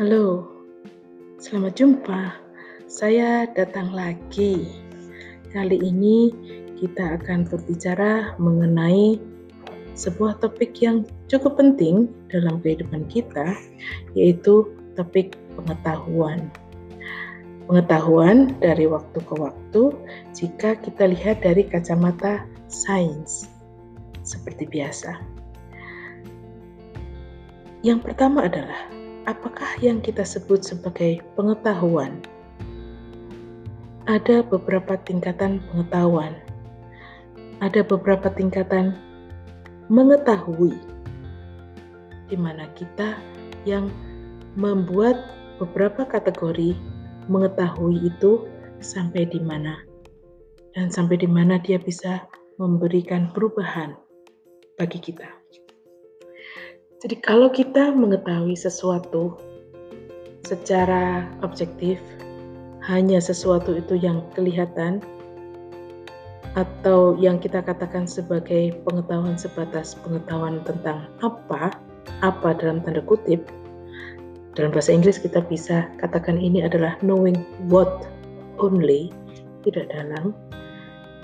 Halo, selamat jumpa. Saya datang lagi. Kali ini kita akan berbicara mengenai sebuah topik yang cukup penting dalam kehidupan kita, yaitu topik pengetahuan. Pengetahuan dari waktu ke waktu, jika kita lihat dari kacamata sains, seperti biasa. Yang pertama adalah apakah yang kita sebut sebagai pengetahuan? Ada beberapa tingkatan pengetahuan. Ada beberapa tingkatan mengetahui di mana kita yang membuat beberapa kategori mengetahui itu sampai di mana dan sampai di mana dia bisa memberikan perubahan bagi kita. Jadi kalau kita mengetahui sesuatu secara objektif, hanya sesuatu itu yang kelihatan atau yang kita katakan sebagai pengetahuan sebatas pengetahuan tentang apa, apa dalam tanda kutip, dalam bahasa Inggris kita bisa katakan ini adalah knowing what only, tidak dalam.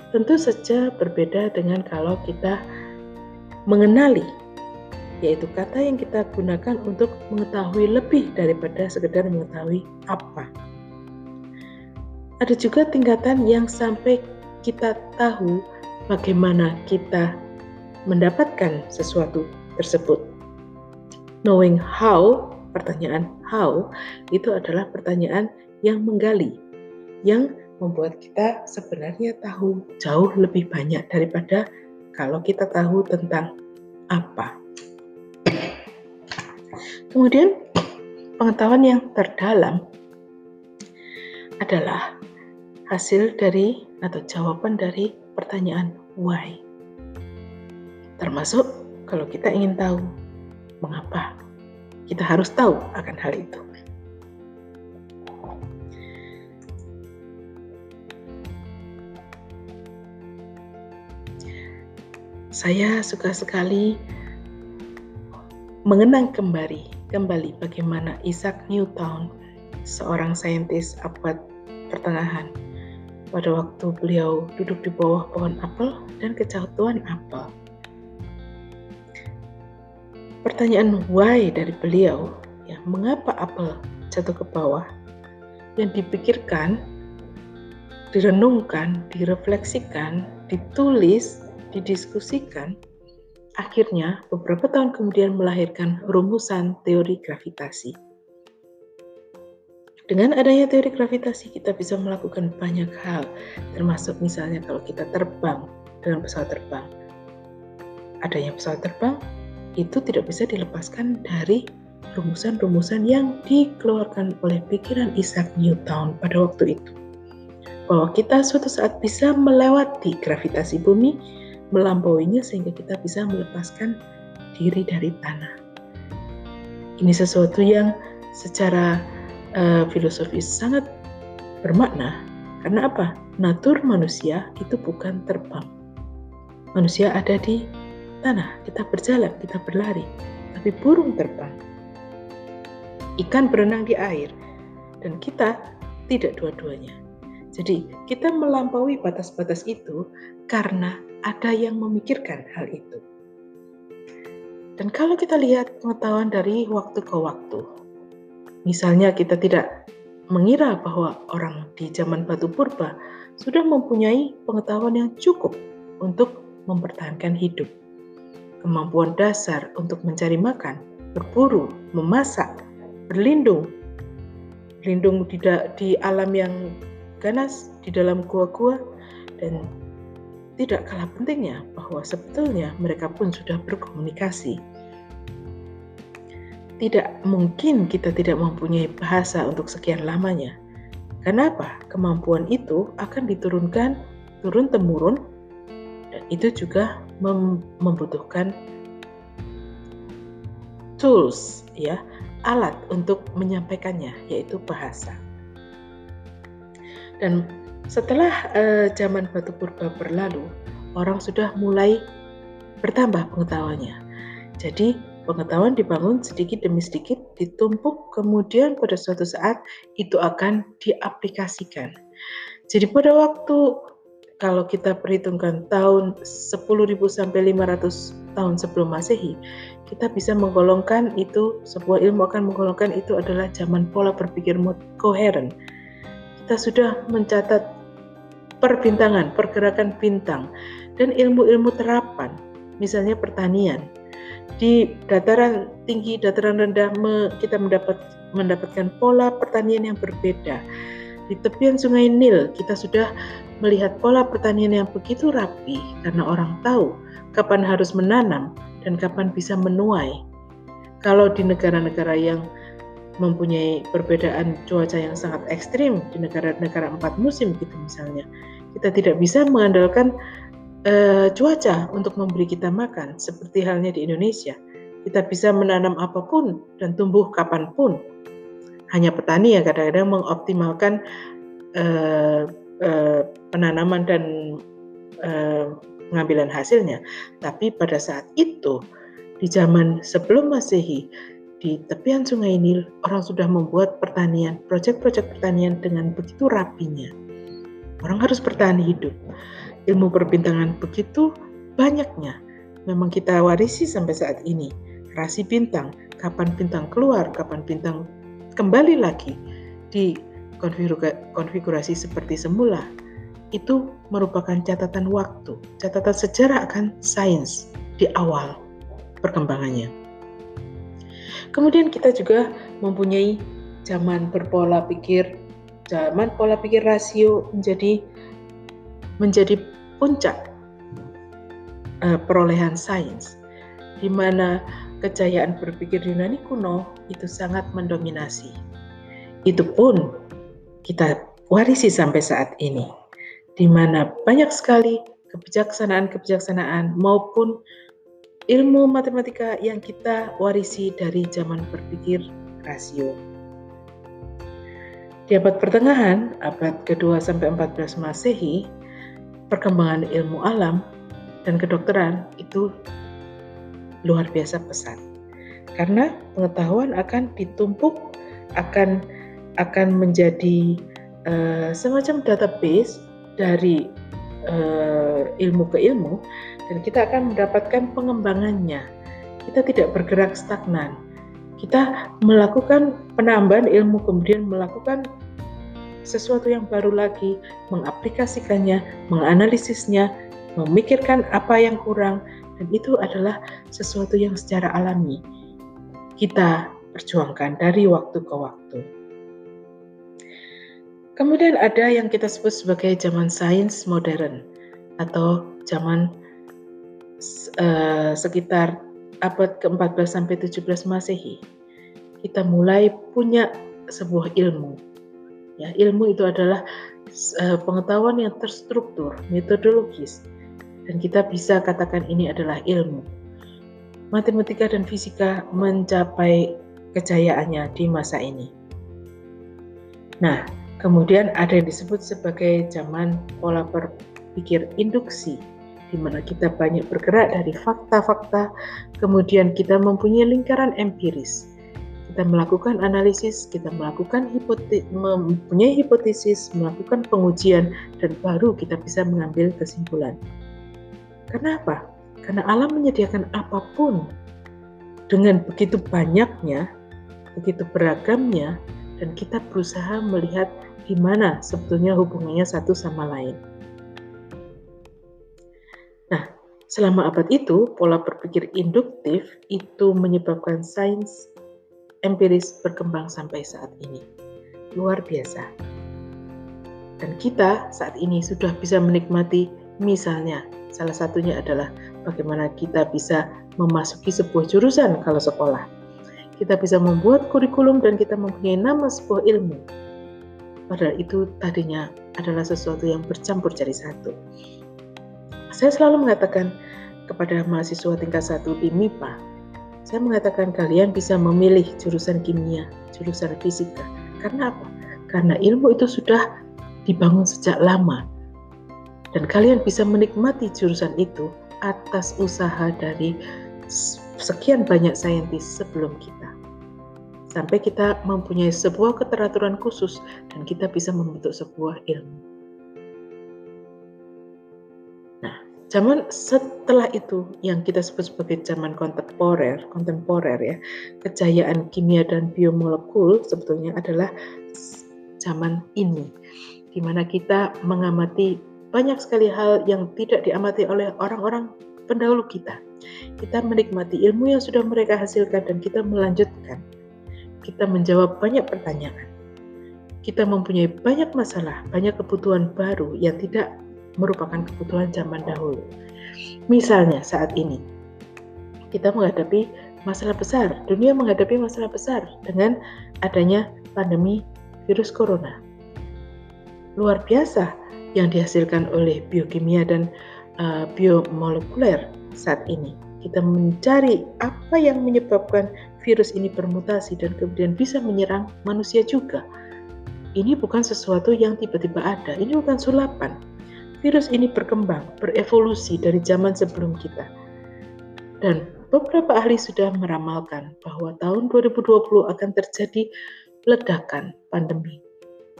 Tentu saja berbeda dengan kalau kita mengenali yaitu kata yang kita gunakan untuk mengetahui lebih daripada sekedar mengetahui apa. Ada juga tingkatan yang sampai kita tahu bagaimana kita mendapatkan sesuatu tersebut. Knowing how, pertanyaan how, itu adalah pertanyaan yang menggali, yang membuat kita sebenarnya tahu jauh lebih banyak daripada kalau kita tahu tentang apa. Kemudian pengetahuan yang terdalam adalah hasil dari atau jawaban dari pertanyaan why. Termasuk kalau kita ingin tahu mengapa, kita harus tahu akan hal itu. Saya suka sekali mengenang kembali kembali bagaimana Isaac Newton, seorang saintis abad pertengahan, pada waktu beliau duduk di bawah pohon apel dan kejatuhan apel. Pertanyaan why dari beliau, ya, mengapa apel jatuh ke bawah, yang dipikirkan, direnungkan, direfleksikan, ditulis, didiskusikan, akhirnya beberapa tahun kemudian melahirkan rumusan teori gravitasi. Dengan adanya teori gravitasi, kita bisa melakukan banyak hal, termasuk misalnya kalau kita terbang dalam pesawat terbang. Adanya pesawat terbang itu tidak bisa dilepaskan dari rumusan-rumusan yang dikeluarkan oleh pikiran Isaac Newton pada waktu itu. Bahwa kita suatu saat bisa melewati gravitasi bumi melampauinya sehingga kita bisa melepaskan diri dari tanah. Ini sesuatu yang secara uh, filosofis sangat bermakna karena apa? Natur manusia itu bukan terbang. Manusia ada di tanah, kita berjalan, kita berlari, tapi burung terbang. Ikan berenang di air dan kita tidak dua-duanya. Jadi, kita melampaui batas-batas itu karena ada yang memikirkan hal itu. Dan kalau kita lihat pengetahuan dari waktu ke waktu, misalnya kita tidak mengira bahwa orang di zaman batu purba sudah mempunyai pengetahuan yang cukup untuk mempertahankan hidup. Kemampuan dasar untuk mencari makan, berburu, memasak, berlindung, berlindung di, di alam yang ganas, di dalam gua-gua, dan tidak kalah pentingnya bahwa sebetulnya mereka pun sudah berkomunikasi. Tidak mungkin kita tidak mempunyai bahasa untuk sekian lamanya. Kenapa? Kemampuan itu akan diturunkan turun-temurun dan itu juga mem membutuhkan tools ya, alat untuk menyampaikannya yaitu bahasa. Dan setelah uh, zaman batu purba berlalu, orang sudah mulai bertambah pengetahuannya. Jadi Pengetahuan dibangun sedikit demi sedikit, ditumpuk, kemudian pada suatu saat itu akan diaplikasikan. Jadi pada waktu kalau kita perhitungkan tahun 10.000 sampai 500 tahun sebelum Masehi, kita bisa menggolongkan itu sebuah ilmu akan menggolongkan itu adalah zaman pola berpikir koheren. Kita sudah mencatat perbintangan, pergerakan bintang dan ilmu-ilmu terapan, misalnya pertanian, di dataran tinggi, dataran rendah kita mendapat mendapatkan pola pertanian yang berbeda. Di tepian Sungai Nil kita sudah melihat pola pertanian yang begitu rapi karena orang tahu kapan harus menanam dan kapan bisa menuai. Kalau di negara-negara yang mempunyai perbedaan cuaca yang sangat ekstrim di negara-negara empat musim gitu misalnya, kita tidak bisa mengandalkan uh, cuaca untuk memberi kita makan, seperti halnya di Indonesia. Kita bisa menanam apa pun dan tumbuh kapan pun. Hanya petani yang kadang-kadang mengoptimalkan uh, uh, penanaman dan uh, pengambilan hasilnya. Tapi pada saat itu, di zaman sebelum Masehi, di tepian Sungai Nil, orang sudah membuat pertanian, proyek-proyek pertanian dengan begitu rapinya. Orang harus bertahan hidup ilmu perbintangan begitu banyaknya memang kita warisi sampai saat ini. Rasi bintang, kapan bintang keluar, kapan bintang kembali lagi di konfigurasi seperti semula, itu merupakan catatan waktu, catatan sejarah akan sains di awal perkembangannya. Kemudian kita juga mempunyai zaman berpola pikir, zaman pola pikir rasio menjadi menjadi puncak uh, perolehan sains, di mana kejayaan berpikir Yunani kuno itu sangat mendominasi. Itu pun kita warisi sampai saat ini, di mana banyak sekali kebijaksanaan-kebijaksanaan maupun ilmu matematika yang kita warisi dari zaman berpikir rasio. Di abad pertengahan, abad kedua sampai 14 Masehi, perkembangan ilmu alam dan kedokteran itu luar biasa pesat. Karena pengetahuan akan ditumpuk, akan akan menjadi uh, semacam database dari uh, ilmu ke ilmu dan kita akan mendapatkan pengembangannya. Kita tidak bergerak stagnan. Kita melakukan penambahan ilmu kemudian melakukan sesuatu yang baru lagi, mengaplikasikannya, menganalisisnya, memikirkan apa yang kurang, dan itu adalah sesuatu yang secara alami kita perjuangkan dari waktu ke waktu. Kemudian ada yang kita sebut sebagai zaman sains modern atau zaman uh, sekitar abad ke-14 sampai 17 Masehi. Kita mulai punya sebuah ilmu Ya, ilmu itu adalah uh, pengetahuan yang terstruktur, metodologis, dan kita bisa katakan ini adalah ilmu. Matematika dan fisika mencapai kejayaannya di masa ini. Nah, kemudian ada yang disebut sebagai zaman pola berpikir induksi, di mana kita banyak bergerak dari fakta-fakta, kemudian kita mempunyai lingkaran empiris kita melakukan analisis, kita melakukan hipotesis, mempunyai hipotesis, melakukan pengujian, dan baru kita bisa mengambil kesimpulan. Kenapa? Karena alam menyediakan apa pun dengan begitu banyaknya, begitu beragamnya, dan kita berusaha melihat di mana sebetulnya hubungannya satu sama lain. Nah, selama abad itu, pola berpikir induktif itu menyebabkan sains empiris berkembang sampai saat ini. Luar biasa. Dan kita saat ini sudah bisa menikmati misalnya salah satunya adalah bagaimana kita bisa memasuki sebuah jurusan kalau sekolah. Kita bisa membuat kurikulum dan kita mempunyai nama sebuah ilmu. Padahal itu tadinya adalah sesuatu yang bercampur jadi satu. Saya selalu mengatakan kepada mahasiswa tingkat satu di MIPA, saya mengatakan kalian bisa memilih jurusan kimia, jurusan fisika. Karena apa? Karena ilmu itu sudah dibangun sejak lama. Dan kalian bisa menikmati jurusan itu atas usaha dari sekian banyak saintis sebelum kita. Sampai kita mempunyai sebuah keteraturan khusus dan kita bisa membentuk sebuah ilmu. Nah, zaman setelah itu yang kita sebut sebagai zaman kontemporer, kontemporer ya, kejayaan kimia dan biomolekul sebetulnya adalah zaman ini di mana kita mengamati banyak sekali hal yang tidak diamati oleh orang-orang pendahulu kita. Kita menikmati ilmu yang sudah mereka hasilkan dan kita melanjutkan. Kita menjawab banyak pertanyaan. Kita mempunyai banyak masalah, banyak kebutuhan baru yang tidak merupakan kebutuhan zaman dahulu. Misalnya saat ini, kita menghadapi masalah besar, dunia menghadapi masalah besar dengan adanya pandemi virus corona. Luar biasa yang dihasilkan oleh biokimia dan uh, biomolekuler saat ini. Kita mencari apa yang menyebabkan virus ini bermutasi dan kemudian bisa menyerang manusia juga. Ini bukan sesuatu yang tiba-tiba ada, ini bukan sulapan. Virus ini berkembang, berevolusi dari zaman sebelum kita. Dan beberapa ahli sudah meramalkan bahwa tahun 2020 akan terjadi ledakan pandemi.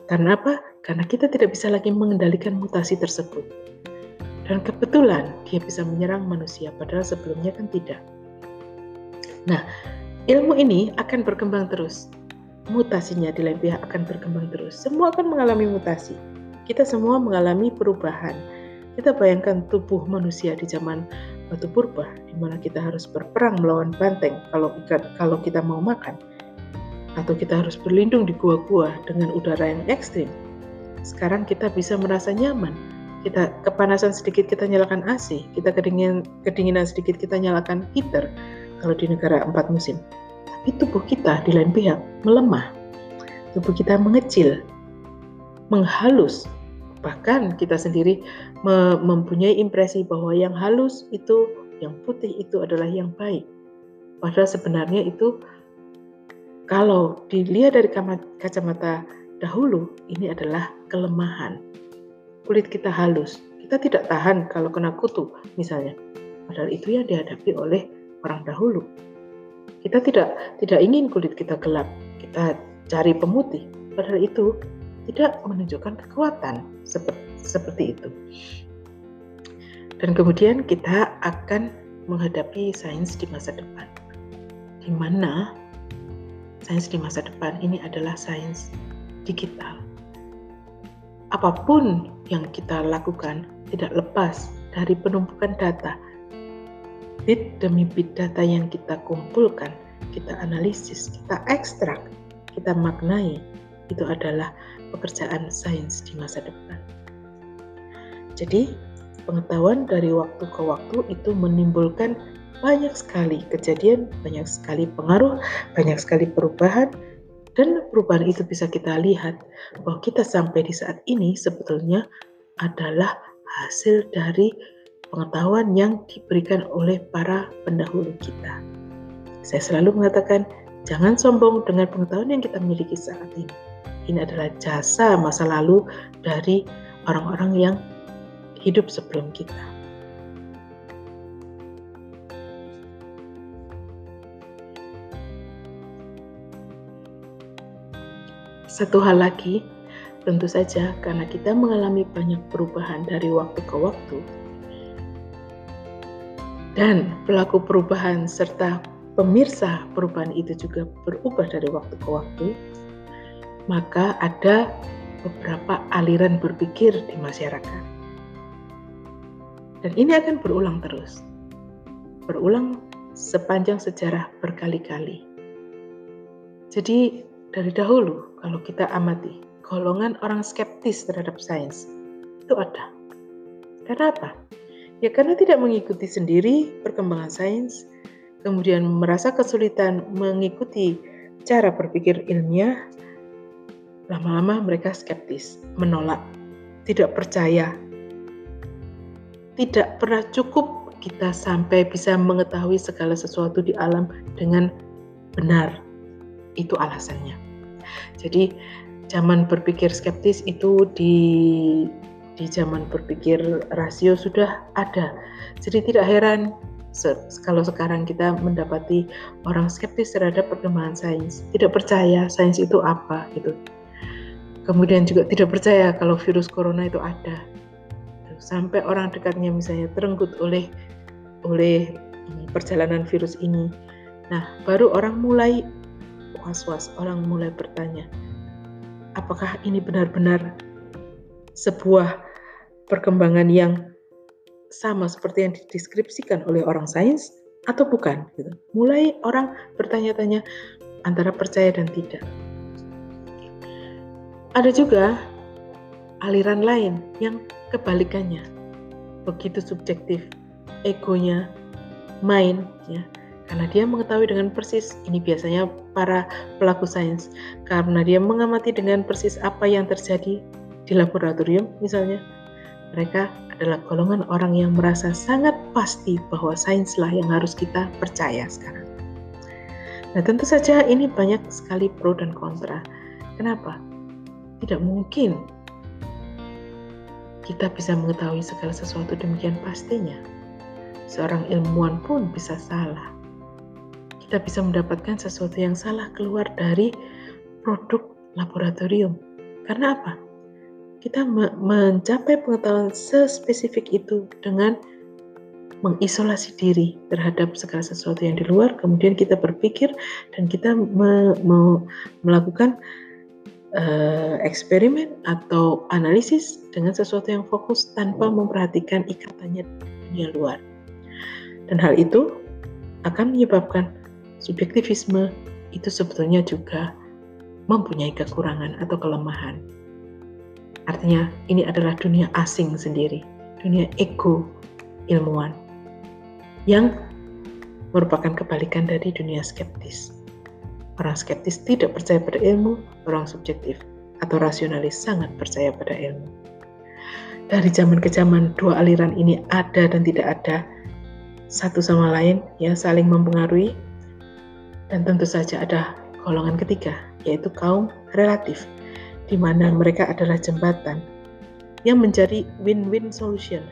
Karena apa? Karena kita tidak bisa lagi mengendalikan mutasi tersebut. Dan kebetulan dia bisa menyerang manusia, padahal sebelumnya kan tidak. Nah, ilmu ini akan berkembang terus. Mutasinya di lain pihak akan berkembang terus. Semua akan mengalami mutasi. Kita semua mengalami perubahan. Kita bayangkan tubuh manusia di zaman batu purba, di mana kita harus berperang melawan banteng kalau kalau kita mau makan, atau kita harus berlindung di gua-gua dengan udara yang ekstrim. Sekarang kita bisa merasa nyaman kita kepanasan sedikit kita nyalakan AC, kita kedingin, kedinginan sedikit kita nyalakan heater kalau di negara empat musim. Tapi tubuh kita di lain pihak melemah, tubuh kita mengecil, menghalus. Bahkan kita sendiri me mempunyai impresi bahwa yang halus itu, yang putih itu adalah yang baik. Padahal sebenarnya itu kalau dilihat dari kacamata dahulu, ini adalah kelemahan kulit kita halus. Kita tidak tahan kalau kena kutu misalnya. Padahal itu yang dihadapi oleh orang dahulu. Kita tidak tidak ingin kulit kita gelap. Kita cari pemutih. Padahal itu tidak menunjukkan kekuatan seperti, seperti itu. Dan kemudian kita akan menghadapi sains di masa depan. Di mana sains di masa depan ini adalah sains digital apa pun yang kita lakukan tidak lepas dari penumpukan data. Bit demi bit data yang kita kumpulkan, kita analisis, kita ekstrak, kita maknai, itu adalah pekerjaan sains di masa depan. Jadi, pengetahuan dari waktu ke waktu itu menimbulkan banyak sekali kejadian, banyak sekali pengaruh, banyak sekali perubahan, dan perubahan itu bisa kita lihat bahwa kita sampai di saat ini sebetulnya adalah hasil dari pengetahuan yang diberikan oleh para pendahulu kita. Saya selalu mengatakan, jangan sombong dengan pengetahuan yang kita miliki saat ini. Ini adalah jasa masa lalu dari orang-orang yang hidup sebelum kita. Satu hal lagi, tentu saja karena kita mengalami banyak perubahan dari waktu ke waktu, dan pelaku perubahan serta pemirsa perubahan itu juga berubah dari waktu ke waktu, maka ada beberapa aliran berpikir di masyarakat. Dan ini akan berulang terus. Berulang sepanjang sejarah berkali-kali. Jadi dari dahulu kalau kita amati golongan orang skeptis terhadap sains itu ada. Karena? Ya karena tidak mengikuti sendiri perkembangan sains, kemudian merasa kesulitan mengikuti cara berpikir ilmiah, lama-lama mereka skeptis, menolak, tidak percaya, tidak pernah cukup kita sampai bisa mengetahui segala sesuatu di alam dengan benar itu alasannya. Jadi zaman berpikir skeptis itu di di zaman berpikir rasio sudah ada. Jadi tidak heran kalau sekarang kita mendapati orang skeptis terhadap perkembangan sains, tidak percaya sains itu apa gitu. Kemudian juga tidak percaya kalau virus corona itu ada. Sampai orang dekatnya misalnya terenggut oleh oleh perjalanan virus ini. Nah, baru orang mulai was-was, orang mulai bertanya, apakah ini benar-benar sebuah perkembangan yang sama seperti yang dideskripsikan oleh orang sains atau bukan gitu. Mulai orang bertanya-tanya antara percaya dan tidak. Ada juga aliran lain yang kebalikannya. Begitu subjektif, egonya main ya. Karena dia mengetahui dengan persis, ini biasanya para pelaku sains, karena dia mengamati dengan persis apa yang terjadi di laboratorium misalnya, mereka adalah golongan orang yang merasa sangat pasti bahwa sainslah yang harus kita percaya sekarang. Nah, tentu saja ini banyak sekali pro dan kontra. Kenapa? Tidak mungkin kita bisa mengetahui segala sesuatu demikian pastinya. Seorang ilmuwan pun bisa salah. Kita bisa mendapatkan sesuatu yang salah keluar dari produk laboratorium. Karena apa? Kita mencapai pengetahuan sespesifik itu dengan mengisolasi diri terhadap segala sesuatu yang di luar, kemudian kita berpikir dan kita me me melakukan uh, eksperimen atau analisis dengan sesuatu yang fokus tanpa memperhatikan ikatannya dunia luar. Dan hal itu akan menyebabkan subjektivisme itu sebetulnya juga mempunyai kekurangan atau kelemahan. Artinya ini adalah dunia asing sendiri, dunia ego ilmuwan yang merupakan kebalikan dari dunia skeptis. Orang skeptis tidak percaya pada ilmu, orang subjektif atau rasionalis sangat percaya pada ilmu. Dari zaman ke zaman dua aliran ini ada dan tidak ada satu sama lain ya saling mempengaruhi dan tentu saja ada golongan ketiga yaitu kaum relatif di mana mereka adalah jembatan yang menjadi win-win solution,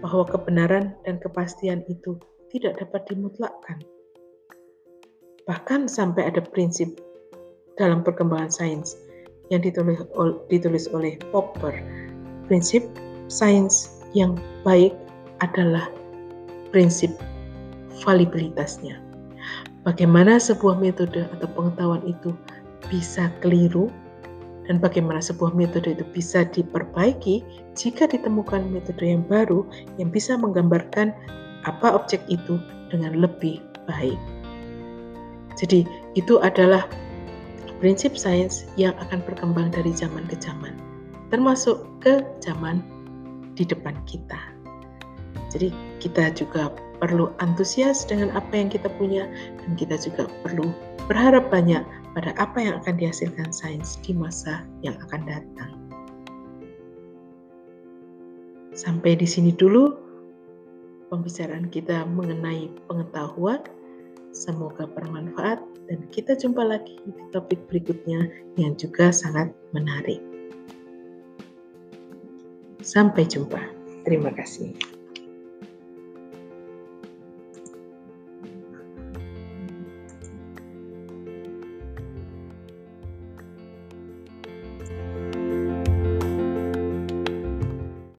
bahwa kebenaran dan kepastian itu tidak dapat dimutlakkan. Bahkan sampai ada prinsip dalam perkembangan sains yang ditulis, ditulis oleh Popper, prinsip sains yang baik adalah prinsip valibilitasnya. Bagaimana sebuah metode atau pengetahuan itu bisa keliru dan bagaimana sebuah metode itu bisa diperbaiki jika ditemukan metode yang baru yang bisa menggambarkan apa objek itu dengan lebih baik. Jadi, itu adalah prinsip sains yang akan berkembang dari zaman ke zaman, termasuk ke zaman di depan kita. Jadi, kita juga perlu antusias dengan apa yang kita punya, dan kita juga perlu berharap banyak pada apa yang akan dihasilkan sains di masa yang akan datang. Sampai di sini dulu pembicaraan kita mengenai pengetahuan. Semoga bermanfaat dan kita jumpa lagi di topik berikutnya yang juga sangat menarik. Sampai jumpa. Terima kasih.